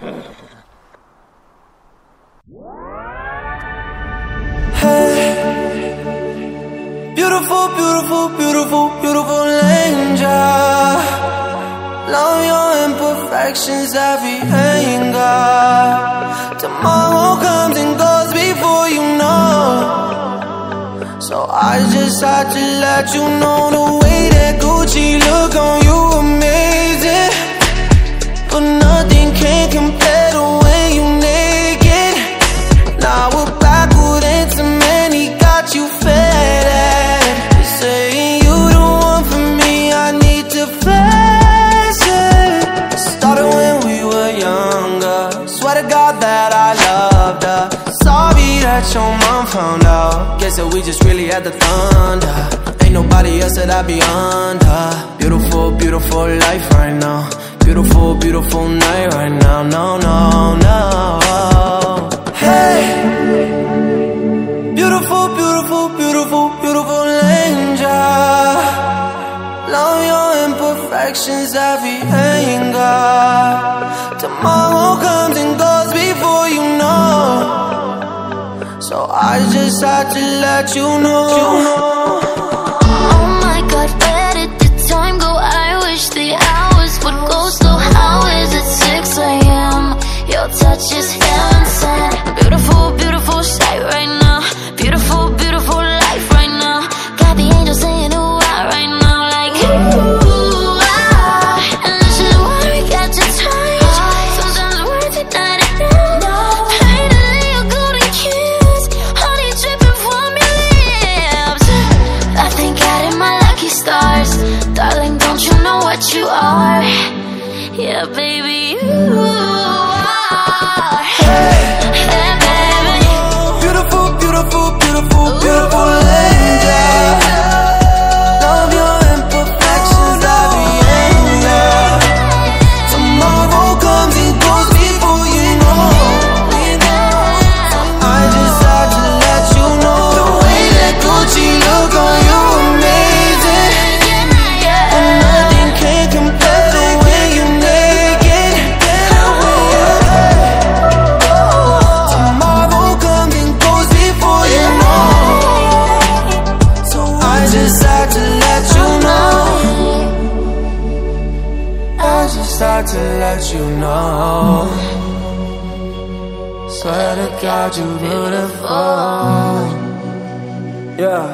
Hey, beautiful, beautiful, beautiful, beautiful angel. Love your imperfections, every anger. Tomorrow comes and goes before you know. So I just had to let you know the way that Gucci look on nothing can compare to when you naked. Now we're Backwood into many, got you fed. Saying you the one for me, I need to flex it. Started when we were younger. Swear to God that I loved her. Sorry that your mom found out. Guess that we just really had the thunder. Ain't nobody else that I be under. Beautiful, beautiful life right now. Beautiful, beautiful night right now. No, no, no. Hey. Beautiful, beautiful, beautiful, beautiful angel. Love your imperfections, every anger. Tomorrow comes and goes before you know. So I just had to let you know. Is heaven sent. Beautiful, beautiful sight right now. Beautiful, beautiful life right now. Got the angels saying ooh ah right now, like ooh ah. And got. Sometimes not enough. Golden kiss. Honey dripping from your lips. I my lucky stars. Darling, don't you know what you are? Yeah, baby, you just had to let you know. I just had to let you know. Swear to God, you're beautiful. Yeah.